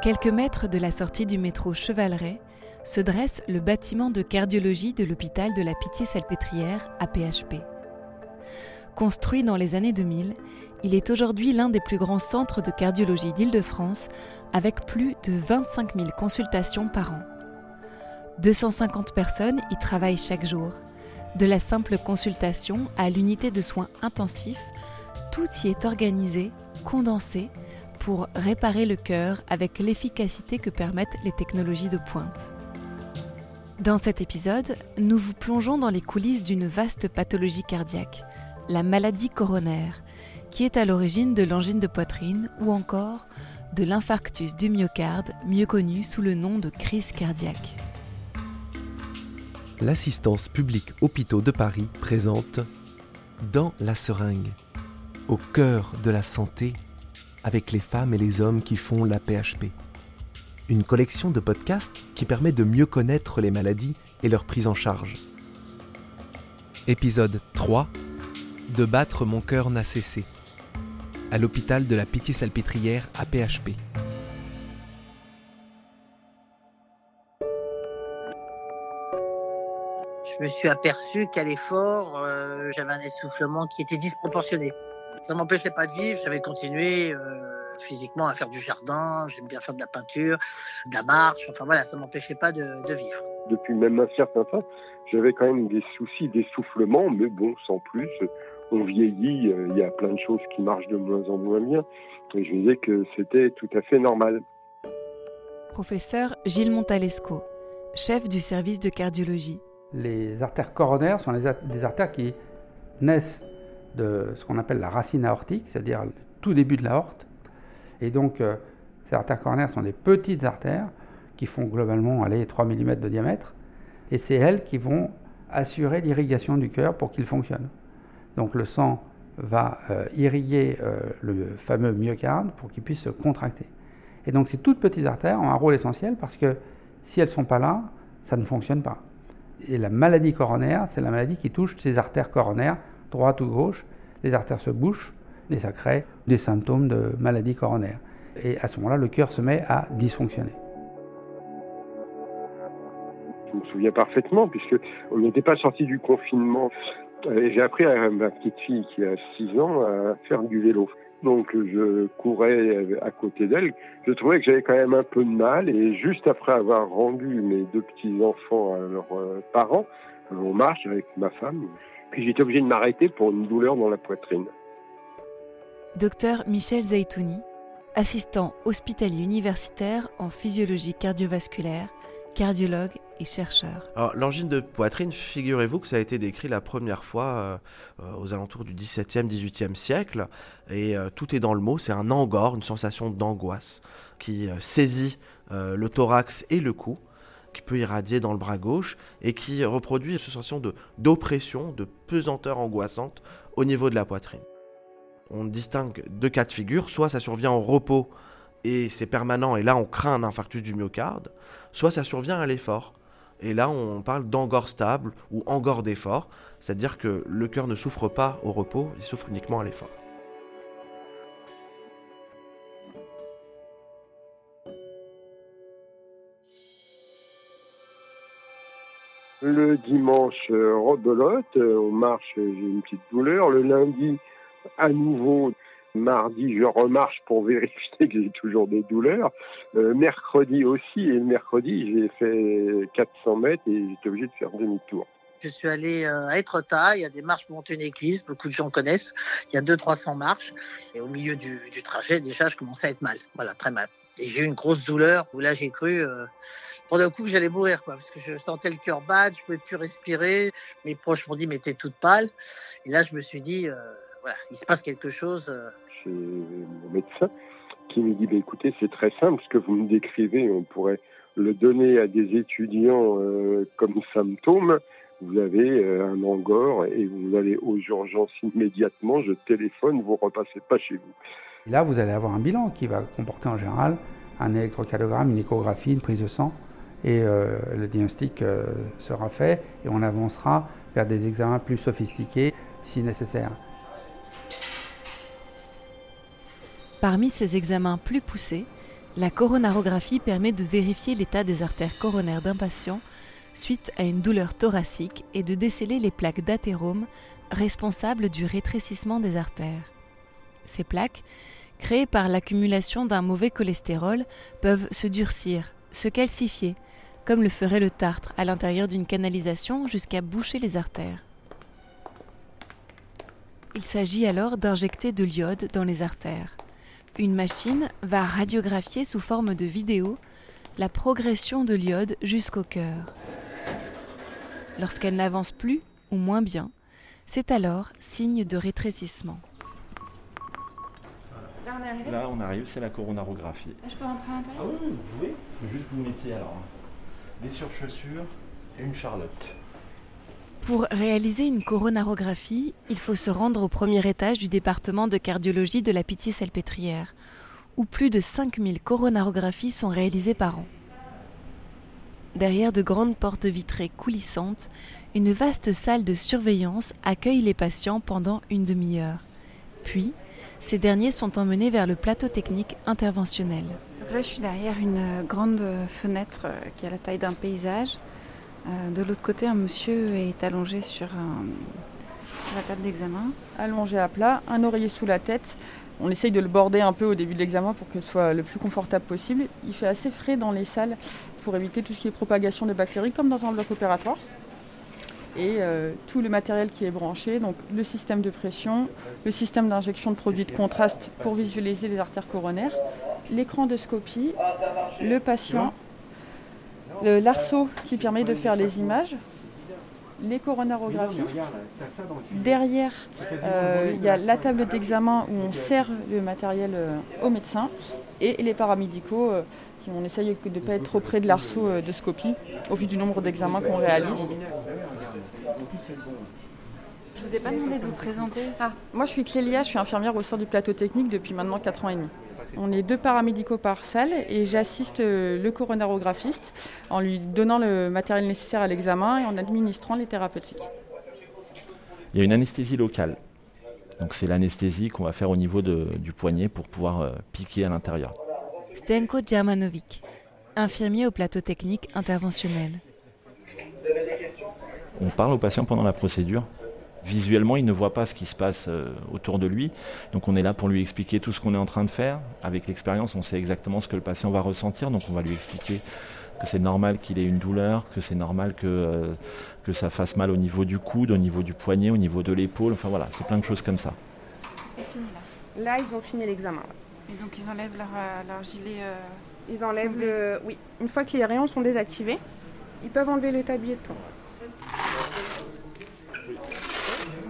Quelques mètres de la sortie du métro Chevaleret se dresse le bâtiment de cardiologie de l'hôpital de la Pitié-Salpêtrière à PHP. Construit dans les années 2000, il est aujourd'hui l'un des plus grands centres de cardiologie d'Île-de-France avec plus de 25 000 consultations par an. 250 personnes y travaillent chaque jour. De la simple consultation à l'unité de soins intensifs, tout y est organisé, condensé, pour réparer le cœur avec l'efficacité que permettent les technologies de pointe. Dans cet épisode, nous vous plongeons dans les coulisses d'une vaste pathologie cardiaque, la maladie coronaire, qui est à l'origine de l'angine de poitrine ou encore de l'infarctus du myocarde, mieux connu sous le nom de crise cardiaque. L'assistance publique hôpitaux de Paris présente Dans la seringue, au cœur de la santé, avec les femmes et les hommes qui font la PHP. Une collection de podcasts qui permet de mieux connaître les maladies et leur prise en charge. Épisode 3 De battre mon cœur n'a cessé. À l'hôpital de la Pitié-Salpêtrière à PHP. je me suis aperçu qu'à l'effort, euh, j'avais un essoufflement qui était disproportionné. Ça m'empêchait pas de vivre, j'avais continué euh, physiquement à faire du jardin, j'aime bien faire de la peinture, de la marche, enfin voilà, ça m'empêchait pas de, de, vivre. Depuis même un certain temps, j'avais quand même des soucis d'essoufflement, mais bon, sans plus. On vieillit, euh, il y a plein de choses qui marchent de moins en moins bien. Et je me disais que c'était tout à fait normal. Professeur Gilles Montalesco, chef du service de cardiologie les artères coronaires sont des artères qui naissent de ce qu'on appelle la racine aortique, c'est-à-dire le tout début de l'aorte. Et donc, euh, ces artères coronaires sont des petites artères qui font globalement aller 3 mm de diamètre. Et c'est elles qui vont assurer l'irrigation du cœur pour qu'il fonctionne. Donc, le sang va euh, irriguer euh, le fameux myocarde pour qu'il puisse se contracter. Et donc, ces toutes petites artères ont un rôle essentiel parce que si elles ne sont pas là, ça ne fonctionne pas. Et la maladie coronaire, c'est la maladie qui touche ces artères coronaires, droite ou gauche. Les artères se bouchent et ça crée des symptômes de maladie coronaire. Et à ce moment-là, le cœur se met à dysfonctionner. Je me souviens parfaitement, puisque on n'était pas sorti du confinement. J'ai appris à ma petite fille qui a 6 ans à faire du vélo donc je courais à côté d'elle. Je trouvais que j'avais quand même un peu de mal et juste après avoir rendu mes deux petits enfants à leurs euh, parents, on marche avec ma femme. Puis j'étais obligé de m'arrêter pour une douleur dans la poitrine. Docteur Michel Zaitouni, assistant hospitalier universitaire en physiologie cardiovasculaire, cardiologue et chercheur. l'angine de poitrine, figurez-vous que ça a été décrit la première fois euh, euh, aux alentours du XVIIe, XVIIIe siècle, et euh, tout est dans le mot, c'est un angor, une sensation d'angoisse qui saisit le thorax et le cou, qui peut irradier dans le bras gauche, et qui reproduit une sensation d'oppression, de pesanteur angoissante au niveau de la poitrine. On distingue deux cas de figure, soit ça survient au repos, et c'est permanent, et là on craint un infarctus du myocarde, soit ça survient à l'effort. Et là, on parle d'angor stable ou angor d'effort, c'est-à-dire que le cœur ne souffre pas au repos, il souffre uniquement à l'effort. Le dimanche, euh, rebelote, euh, on marche, j'ai une petite douleur. Le lundi, à nouveau, Mardi, je remarche pour vérifier que j'ai toujours des douleurs. Euh, mercredi aussi, et le mercredi, j'ai fait 400 mètres et j'étais obligé de faire demi-tour. Je suis allé euh, à Étretat, il y a des marches montées une église, beaucoup de gens connaissent. Il y a 200-300 marches. Et au milieu du, trajet, déjà, je commençais à être mal. Voilà, très mal. Et j'ai eu une grosse douleur où là, j'ai cru euh, pendant le coup que j'allais mourir, quoi, parce que je sentais le cœur battre, je pouvais plus respirer. Mes proches m'ont dit, mais t'es toute pâle. Et là, je me suis dit, voilà, il se passe quelque chose chez mon médecin, qui me dit bah, écoutez, c'est très simple, ce que vous me décrivez, on pourrait le donner à des étudiants euh, comme symptôme. Vous avez euh, un angor et vous allez aux urgences immédiatement, je téléphone, vous repassez pas chez vous. Là, vous allez avoir un bilan qui va comporter en général un électrocardiogramme, une échographie, une prise de sang, et euh, le diagnostic sera fait et on avancera vers des examens plus sophistiqués si nécessaire. Parmi ces examens plus poussés, La coronarographie permet de vérifier l'état des artères coronaires d'un patient suite à une douleur thoracique et de déceler les plaques d'athérome responsables du rétrécissement des artères. Ces plaques, créées par l'accumulation d'un mauvais cholestérol, peuvent se durcir, se calcifier, comme le ferait le tartre à l'intérieur d'une canalisation jusqu'à boucher les artères. Il s'agit alors d'injecter de l'iode dans les artères. Une machine va radiographier sous forme de vidéo la progression de l'iode jusqu'au cœur. Lorsqu'elle n'avance plus ou moins bien, c'est alors signe de rétrécissement. Là, on est arrivé. Là, on arrive, c'est la coronarographie. Là, je peux rentrer à l'intérieur? Ah oui, vous pouvez. Juste vous mettiez alors des surchaussures et une charlotte. Pour réaliser une coronarographie, il faut se rendre au premier étage du département de cardiologie de la Pitié-Salpêtrière, où plus de 5000 coronarographies sont réalisées par an. Derrière de grandes portes vitrées coulissantes, une vaste salle de surveillance accueille les patients pendant une demi-heure. Puis, ces derniers sont emmenés vers le plateau technique interventionnel. Donc là, je suis derrière une grande fenêtre euh, qui a la taille d'un paysage. Euh, de l'autre côté, un monsieur est allongé sur, un- sur la table d'examen. allongé à plat, un oreiller sous la tête. On essaye de le border un peu au début de l'examen pour que ce soit le plus confortable possible. Il fait assez frais dans les salles pour éviter tout ce qui est propagation de bactéries, comme dans un bloc opératoire. Et euh, tout le matériel qui est branché, donc le système de pression, le système d'injection de produits de contraste pour visualiser les artères coronaires, l'écran de scopie, le patient, l'arceau qui permet de faire les images, les coronarographistes. Derrière, euh, il y a la table d'examen où on sert le matériel euh, au médecin et les paramédicaux euh, on essaye de ne pas être trop près de l'arceau de scopie au vu du nombre d'examens qu'on réalise. Je vous ai pas demandé de vous présenter. Ah, moi je suis Clélia, je suis infirmière au sein du plateau technique depuis maintenant 4 ans et demi. On est deux paramédicaux par salle et j'assiste euh, le coronarographiste en lui donnant le matériel nécessaire à l'examen et en administrant les thérapeutiques. Il y a une anesthésie locale. Donc c'est l'anesthésie qu'on va faire au niveau de- du poignet pour pouvoir euh, piquer à l'intérieur. Stenko Djamanovic, infirmier au plateau technique interventionnel. On parle au patient pendant la procédure. Visuellement, il ne voit pas ce qui se passe euh, autour de lui. Donc on est là pour lui expliquer tout ce qu'on est en train de faire. Avec l'expérience, on sait exactement ce que le patient va ressentir. Donc on va lui expliquer que c'est normal qu'il ait une douleur, que c'est normal que, euh, que ça fasse mal au niveau du coude, au niveau du poignet, au niveau de l'épaule. Enfin voilà, c'est plein de choses comme ça. C'est fini là. Là, ils ont fini l'examen. Et donc ils enlèvent leur, euh, leur gilet. euh, Ils enlèvent le. Oui, une fois que les rayons sont désactivés, ils peuvent enlever le tablier de plomb.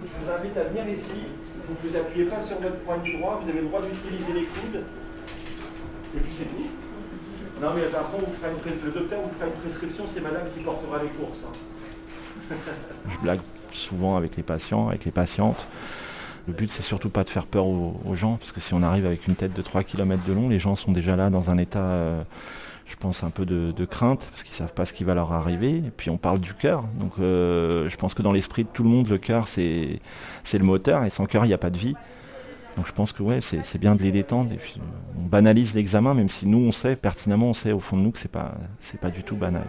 Je vous invite à venir ici. Vous ne vous appuyez pas sur votre poignet droit. Vous avez le droit d'utiliser les coudes. Et puis c'est tout. Non, mais après, le docteur vous fera une prescription. C'est madame qui portera les courses. hein. Je blague souvent avec les patients, avec les patientes. Le but, c'est surtout pas de faire peur aux, aux gens, parce que si on arrive avec une tête de 3 km de long, les gens sont déjà là dans un état, euh, je pense, un peu de, crainte, parce qu'ils savent pas ce qui va leur arriver. Et puis on parle du cœur, donc euh, je pense que dans l'esprit de tout le monde, le cœur, c'est le moteur, et sans cœur, il n'y a pas de vie. Donc je pense que ouais, c'est bien de les détendre. Et puis, on banalise l'examen, même si nous, on sait, pertinemment, on sait au fond de nous que c'est pas, c'est pas du tout banal.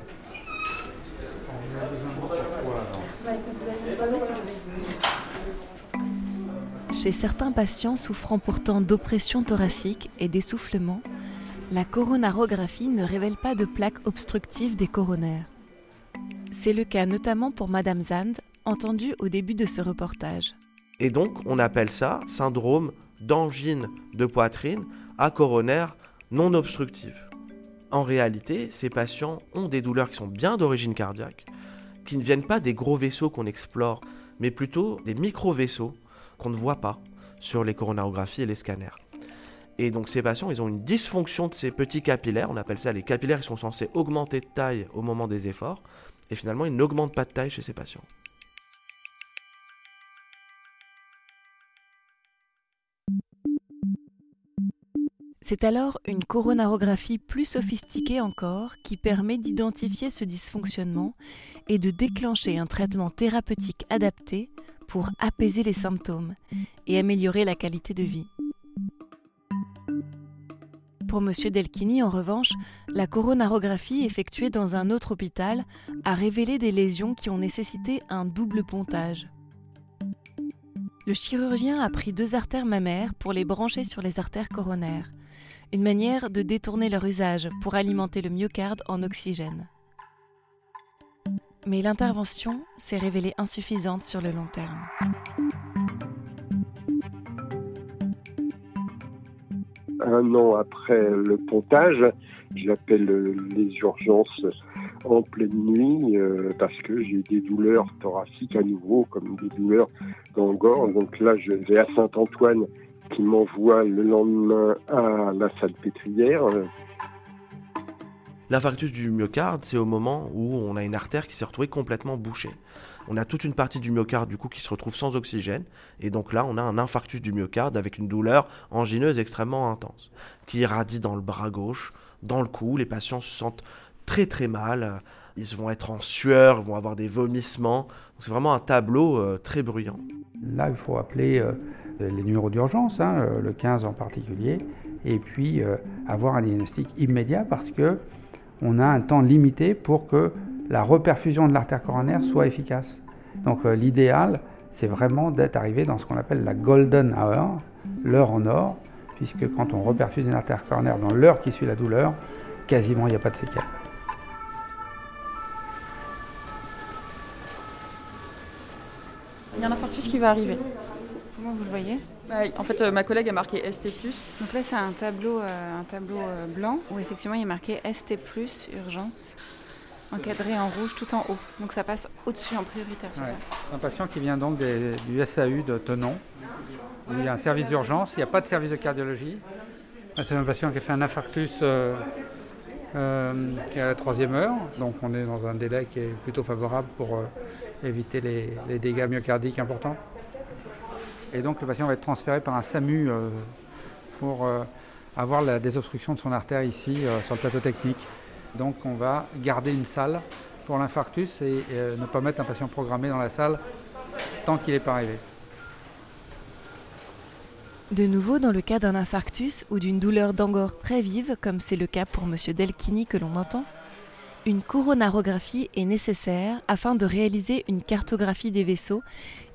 Chez certains patients souffrant pourtant d'oppression thoracique et d'essoufflement, la coronarographie ne révèle pas de plaques obstructives des coronaires. C'est le cas notamment pour Madame Zand, entendue au début de ce reportage. Et donc, on appelle ça syndrome d'angine de poitrine à coronaire non obstructive. En réalité, ces patients ont des douleurs qui sont bien d'origine cardiaque, qui ne viennent pas des gros vaisseaux qu'on explore, mais plutôt des micro-vaisseaux qu'on ne voit pas sur les coronarographies et les scanners. Et donc ces patients, ils ont une dysfonction de ces petits capillaires, on appelle ça les capillaires, ils sont censés augmenter de taille au moment des efforts, et finalement ils n'augmentent pas de taille chez ces patients. C'est alors une coronarographie plus sophistiquée encore qui permet d'identifier ce dysfonctionnement et de déclencher un traitement thérapeutique adapté pour apaiser les symptômes et améliorer la qualité de vie. Pour M. Delchini, en revanche, la coronarographie effectuée dans un autre hôpital a révélé des lésions qui ont nécessité un double pontage. Le chirurgien a pris deux artères mammaires pour les brancher sur les artères coronaires, une manière de détourner leur usage pour alimenter le myocarde en oxygène. Mais l'intervention s'est révélée insuffisante sur le long terme. Un an après le pontage, j'appelle les urgences en pleine nuit euh, parce que j'ai des douleurs thoraciques à nouveau, comme des douleurs dans le gorge. Donc là, je vais à Saint-Antoine qui m'envoie le lendemain à la salle pétrière. L'infarctus du myocarde, c'est au moment où on a une artère qui s'est retrouvée complètement bouchée. On a toute une partie du myocarde du coup qui se retrouve sans oxygène et donc là on a un infarctus du myocarde avec une douleur angineuse extrêmement intense qui irradie dans le bras gauche, dans le cou. Les patients se sentent très très mal. Ils vont être en sueur, ils vont avoir des vomissements. C'est vraiment un tableau euh, très bruyant. Là, il faut appeler euh, les numéros d'urgence, hein, le 15 en particulier, et puis euh, avoir un diagnostic immédiat parce que on a un temps limité pour que la reperfusion de l'artère coronaire soit efficace. Donc l'idéal, c'est vraiment d'être arrivé dans ce qu'on appelle la golden hour, l'heure en or, puisque quand on reperfuse une artère coronaire dans l'heure qui suit la douleur, quasiment il n'y a pas de séquelles. Il y a un infarctus qui va arriver. Comment vous le voyez? Bah, En fait, euh, ma collègue a marqué ST+. Donc là, c'est un tableau, euh, un tableau euh, blanc où effectivement il est marqué ST+, urgence, encadré en rouge tout en haut. Donc ça passe au-dessus en prioritaire, c'est Ouais. ça? Un patient qui vient donc des- du SAU de Tenon, où il y a un service d'urgence, il n'y a pas de service de cardiologie. C'est un patient qui a fait un infarctus euh, euh, qui est à la troisième heure, donc on est dans un délai qui est plutôt favorable pour euh, éviter les, les dégâts myocardiques importants. Et donc le patient va être transféré par un SAMU pour avoir la désobstruction de son artère ici sur le plateau technique. Donc on va garder une salle pour l'infarctus et euh, ne pas mettre un patient programmé dans la salle tant qu'il n'est pas arrivé. De nouveau, dans le cas d'un infarctus ou d'une douleur d'angor très vive, comme c'est le cas pour M. Delchini que l'on entend, une coronarographie est nécessaire afin de réaliser une cartographie des vaisseaux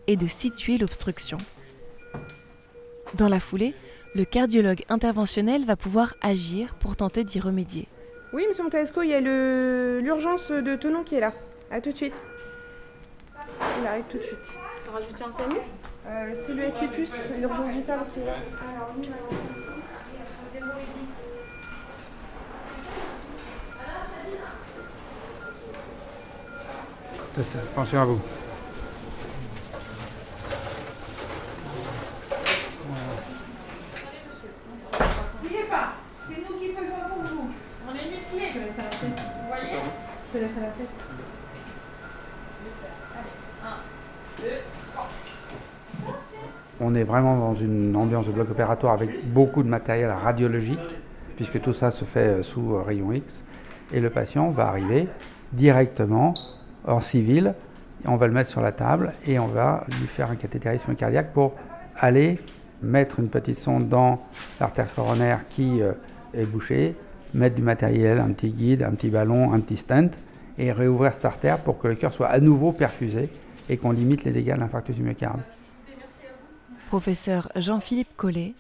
et de situer l'obstruction. Dans la foulée, le cardiologue interventionnel va pouvoir agir pour tenter d'y remédier. Oui, monsieur Montesco, il y a le- l'urgence de Tonon qui est là. À tout de suite. Il arrive tout de suite. T'as rajouté un SAMU? Euh, c'est le ST+, l'urgence vitale qui est là. Attention à vous. N'oubliez pas, c'est nous qui faisons pour vous. On est musclés. Je te laisse à la tête. Vous voyez Je te laisse à la tête. On est vraiment dans une ambiance de bloc opératoire avec beaucoup de matériel radiologique, puisque tout ça se fait euh, sous euh, rayon X. Et le patient va arriver directement en civil. On va le mettre sur la table et on va lui faire un cathétérisme cardiaque pour aller mettre une petite sonde dans l'artère coronaire qui euh, est bouchée, mettre du matériel, un petit guide, un petit ballon, un petit stent, et réouvrir cette artère pour que le cœur soit à nouveau perfusé et qu'on limite les dégâts de l'infarctus du myocarde. Professeur Jean-Philippe Collet,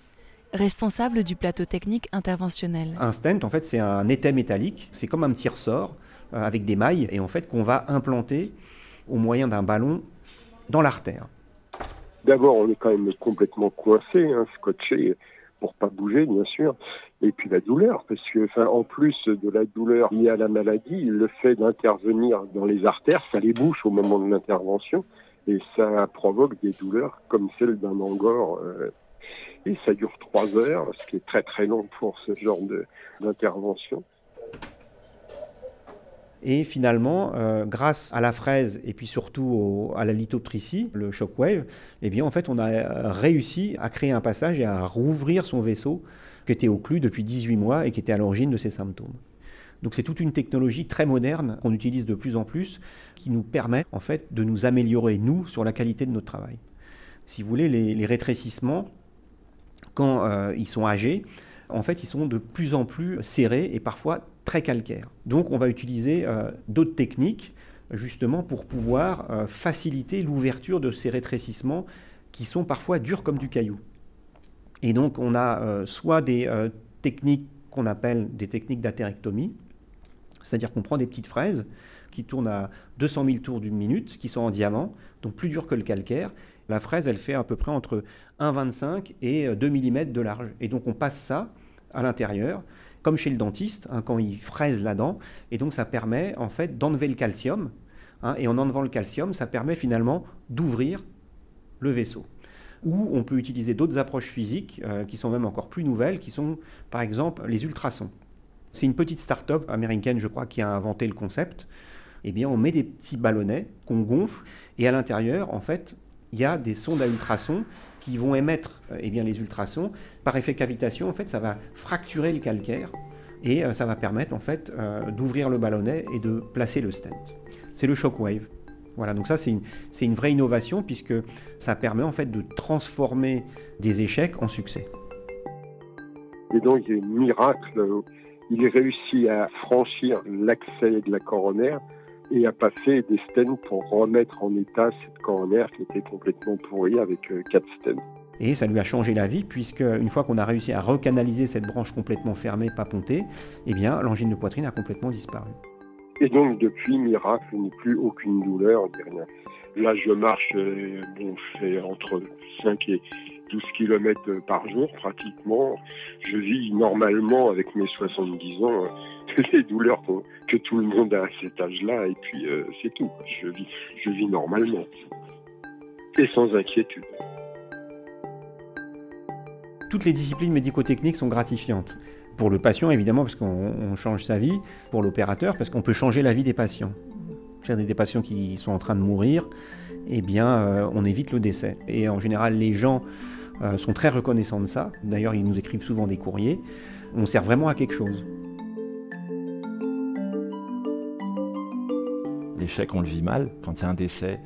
responsable du plateau technique interventionnel. Un stent, en fait, c'est un étai métallique. C'est comme un petit ressort euh, avec des mailles et en fait qu'on va implanter au moyen d'un ballon dans l'artère. D'abord, on est quand même complètement coincé, hein, scotché pour pas bouger, bien sûr. Et puis la douleur, parce que, enfin, en plus de la douleur liée à la maladie, le fait d'intervenir dans les artères, ça les bouche au moment de l'intervention, et ça provoque des douleurs comme celle d'un angor. euh, et ça dure trois heures, ce qui est très très long pour ce genre d'intervention. Et finalement, euh, grâce à la fraise et puis surtout à la lithoptricie, le shockwave, eh bien en fait on a euh, réussi à créer un passage et à rouvrir son vaisseau qui était occlus depuis 18 mois et qui était à l'origine de ces symptômes. Donc c'est toute une technologie très moderne qu'on utilise de plus en plus qui nous permet en fait de nous améliorer nous sur la qualité de notre travail. Si vous voulez, les, rétrécissements, quand euh, ils sont âgés, en fait, ils sont de plus en plus serrés et parfois très calcaires. Donc, on va utiliser euh, d'autres techniques justement pour pouvoir euh, faciliter l'ouverture de ces rétrécissements qui sont parfois durs comme du caillou. Et donc, on a soit des techniques qu'on appelle des techniques d'atérectomie, c'est-à-dire qu'on prend des petites fraises qui tournent à 200 000 tours d'une minute, qui sont en diamant, donc plus dures que le calcaire. La fraise, elle fait à peu près entre 1,25 et 2 mm de large. Et donc on passe ça à l'intérieur, comme chez le dentiste, hein, quand il fraise la dent. Et donc ça permet en fait d'enlever le calcium. Hein, et en enlevant le calcium, ça permet finalement d'ouvrir le vaisseau. Ou on peut utiliser d'autres approches physiques euh, qui sont même encore plus nouvelles, qui sont par exemple les ultrasons. C'est une petite start-up américaine, je crois, qui a inventé le concept. Eh bien, on met des petits ballonnets qu'on gonfle et à l'intérieur, en fait, il y a des sondes à ultrasons qui vont émettre eh bien, les ultrasons. Par effet cavitation, en fait, ça va fracturer le calcaire et euh, ça va permettre en fait euh, d'ouvrir le ballonnet et de placer le stent. C'est le shockwave. Voilà, donc ça c'est une, vraie innovation puisque ça permet en fait de transformer des échecs en succès. Et donc il y a un miracle, il est réussi à franchir l'accès de la coronaire et à passer des stents pour remettre en état cette coronaire qui était complètement pourrie avec euh, quatre stents. Et ça lui a changé la vie, puisque une fois qu'on a réussi à recanaliser cette branche complètement fermée, pas pontée, eh bien, l'angine de poitrine a complètement disparu. Et donc, depuis, miracle, n'y a plus aucune douleur, rien. Là, je marche, euh, bon, je fais entre 5 et 12 km par jour, pratiquement. Je vis normalement avec mes 70 ans les douleurs que tout le monde a à cet âge-là, et puis euh, c'est tout. Je vis, je vis normalement et sans inquiétude. Toutes les disciplines médico-techniques sont gratifiantes. Pour le patient, évidemment, parce qu'on change sa vie. Pour l'opérateur, parce qu'on peut changer la vie des patients. Faire des patients qui sont en train de mourir, eh bien, euh, on évite le décès. Et en général, les gens euh, sont très reconnaissants de ça. D'ailleurs, ils nous écrivent souvent des courriers. On sert vraiment à quelque chose. L'échec, on le vit mal. Quand il y a un décès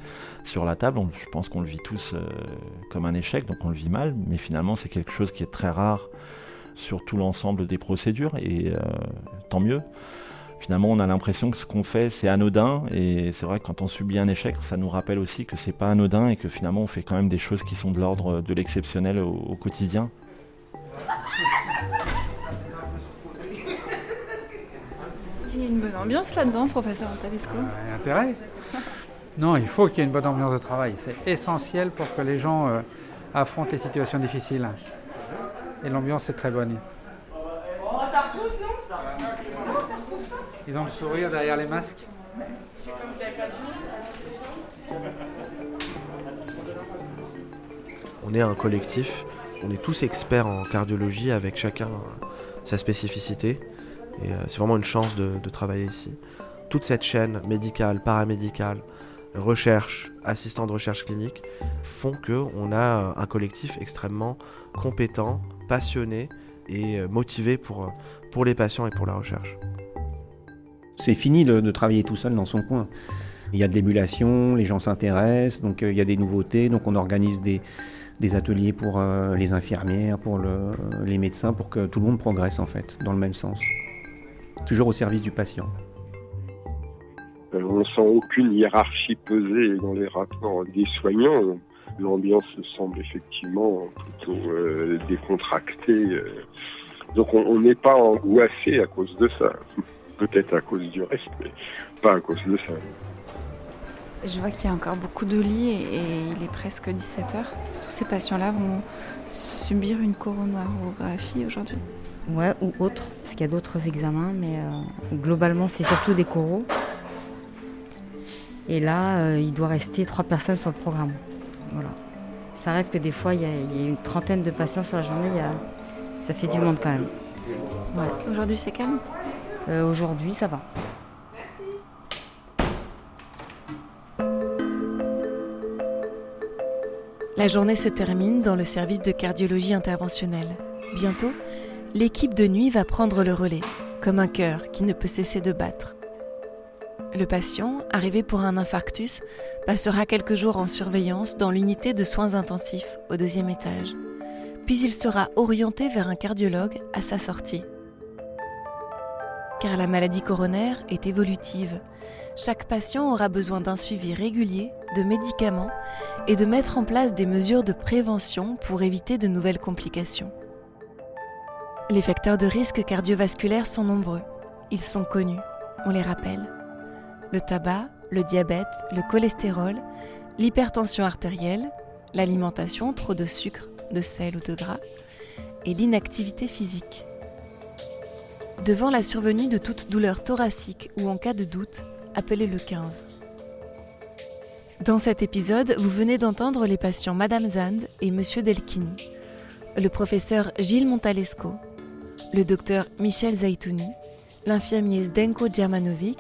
sur la table, je pense qu'on le vit tous euh, comme un échec, donc on le vit mal. Mais finalement, c'est quelque chose qui est très rare sur tout l'ensemble des procédures, et tant mieux. Finalement, on a l'impression que ce qu'on fait, c'est anodin, et c'est vrai que quand on subit un échec, ça nous rappelle aussi que c'est pas anodin et que finalement, on fait quand même des choses qui sont de l'ordre de l'exceptionnel au quotidien. Il y a une bonne ambiance là-dedans, professeur Tabesco. Euh, intérêt Non, il faut qu'il y ait une bonne ambiance de travail. C'est essentiel pour que les gens euh, affrontent les situations difficiles. Et l'ambiance est très bonne. Oh, ça repousse, non? Ça Ils ont le sourire derrière les masques. On est un collectif, on est tous experts en cardiologie avec chacun sa spécificité. Et euh, c'est vraiment une chance de, travailler ici. Toute cette chaîne médicale, paramédicale, recherche, assistant de recherche clinique, font qu'on a euh, un collectif extrêmement compétent, passionné et euh, motivé pour, pour les patients et pour la recherche. C'est fini de, travailler tout seul dans son coin. Il y a de l'émulation, les gens s'intéressent, donc il y a des nouveautés, donc on organise des, ateliers pour les infirmières, pour les médecins, pour que tout le monde progresse en fait, dans le même sens toujours au service du patient. Euh, on ne sent aucune hiérarchie pesée dans les rapports des soignants. L'ambiance semble effectivement plutôt euh, décontractée. Euh. Donc on n'est pas angoissé à cause de ça. Peut-être à cause du reste, mais pas à cause de ça. Je vois qu'il y a encore beaucoup de lits et, il est presque 17 heures. Tous ces patients-là vont subir une coronarographie aujourd'hui. Ouais, ou autre, parce qu'il y a d'autres examens, mais euh, globalement, c'est surtout des coraux. Et là, euh, il doit rester trois personnes sur le programme. Voilà. Ça arrive que des fois, il y, a, une trentaine de patients sur la journée, ça fait du monde quand même. Aujourd'hui, c'est calme? Euh, Aujourd'hui, ça va. La journée se termine dans le service de cardiologie interventionnelle. Bientôt, l'équipe de nuit va prendre le relais, comme un cœur qui ne peut cesser de battre. Le patient, arrivé pour un infarctus, passera quelques jours en surveillance dans l'unité de soins intensifs au deuxième étage. puis il sera orienté vers un cardiologue à sa sortie. Car la maladie coronaire est évolutive. Chaque patient aura besoin d'un suivi régulier, de médicaments et de mettre en place des mesures de prévention pour éviter de nouvelles complications. Les facteurs de risque cardiovasculaire sont nombreux. Ils sont connus, on les rappelle. Le tabac, le diabète, le cholestérol, l'hypertension artérielle, l'alimentation, trop de sucre, de sel ou de gras, et l'inactivité physique. Devant la survenue de toute douleur thoracique ou en cas de doute, appelez le 15. Dans cet épisode, vous venez d'entendre les patients Madame Zand et Monsieur Delchini, le professeur Gilles Montalesco, le docteur Michel Zaitouni, l'infirmier Zdenko Djermanovic,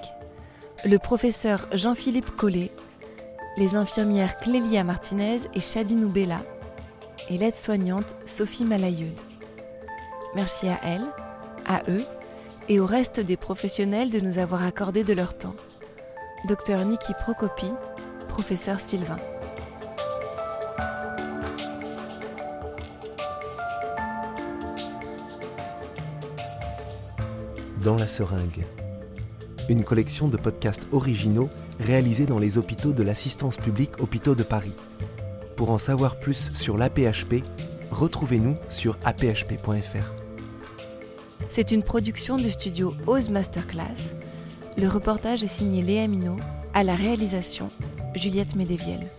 le professeur Jean-Philippe Collet, les infirmières Clélia Martinez et Chadine Oubella, et l'aide-soignante Sophie Malayud. Merci à elle, à eux et au reste des professionnels de nous avoir accordé de leur temps. Docteur Niki Prokopi, professeur Sylvain. Dans la seringue. Une collection de podcasts originaux réalisés dans les hôpitaux de l'assistance publique Hôpitaux de Paris. Pour en savoir plus sur l'APHP, retrouvez-nous sur aphp.fr. C'est une production du studio Oz Masterclass. Le reportage est signé Léa Minot, à la réalisation Juliette Médévielle.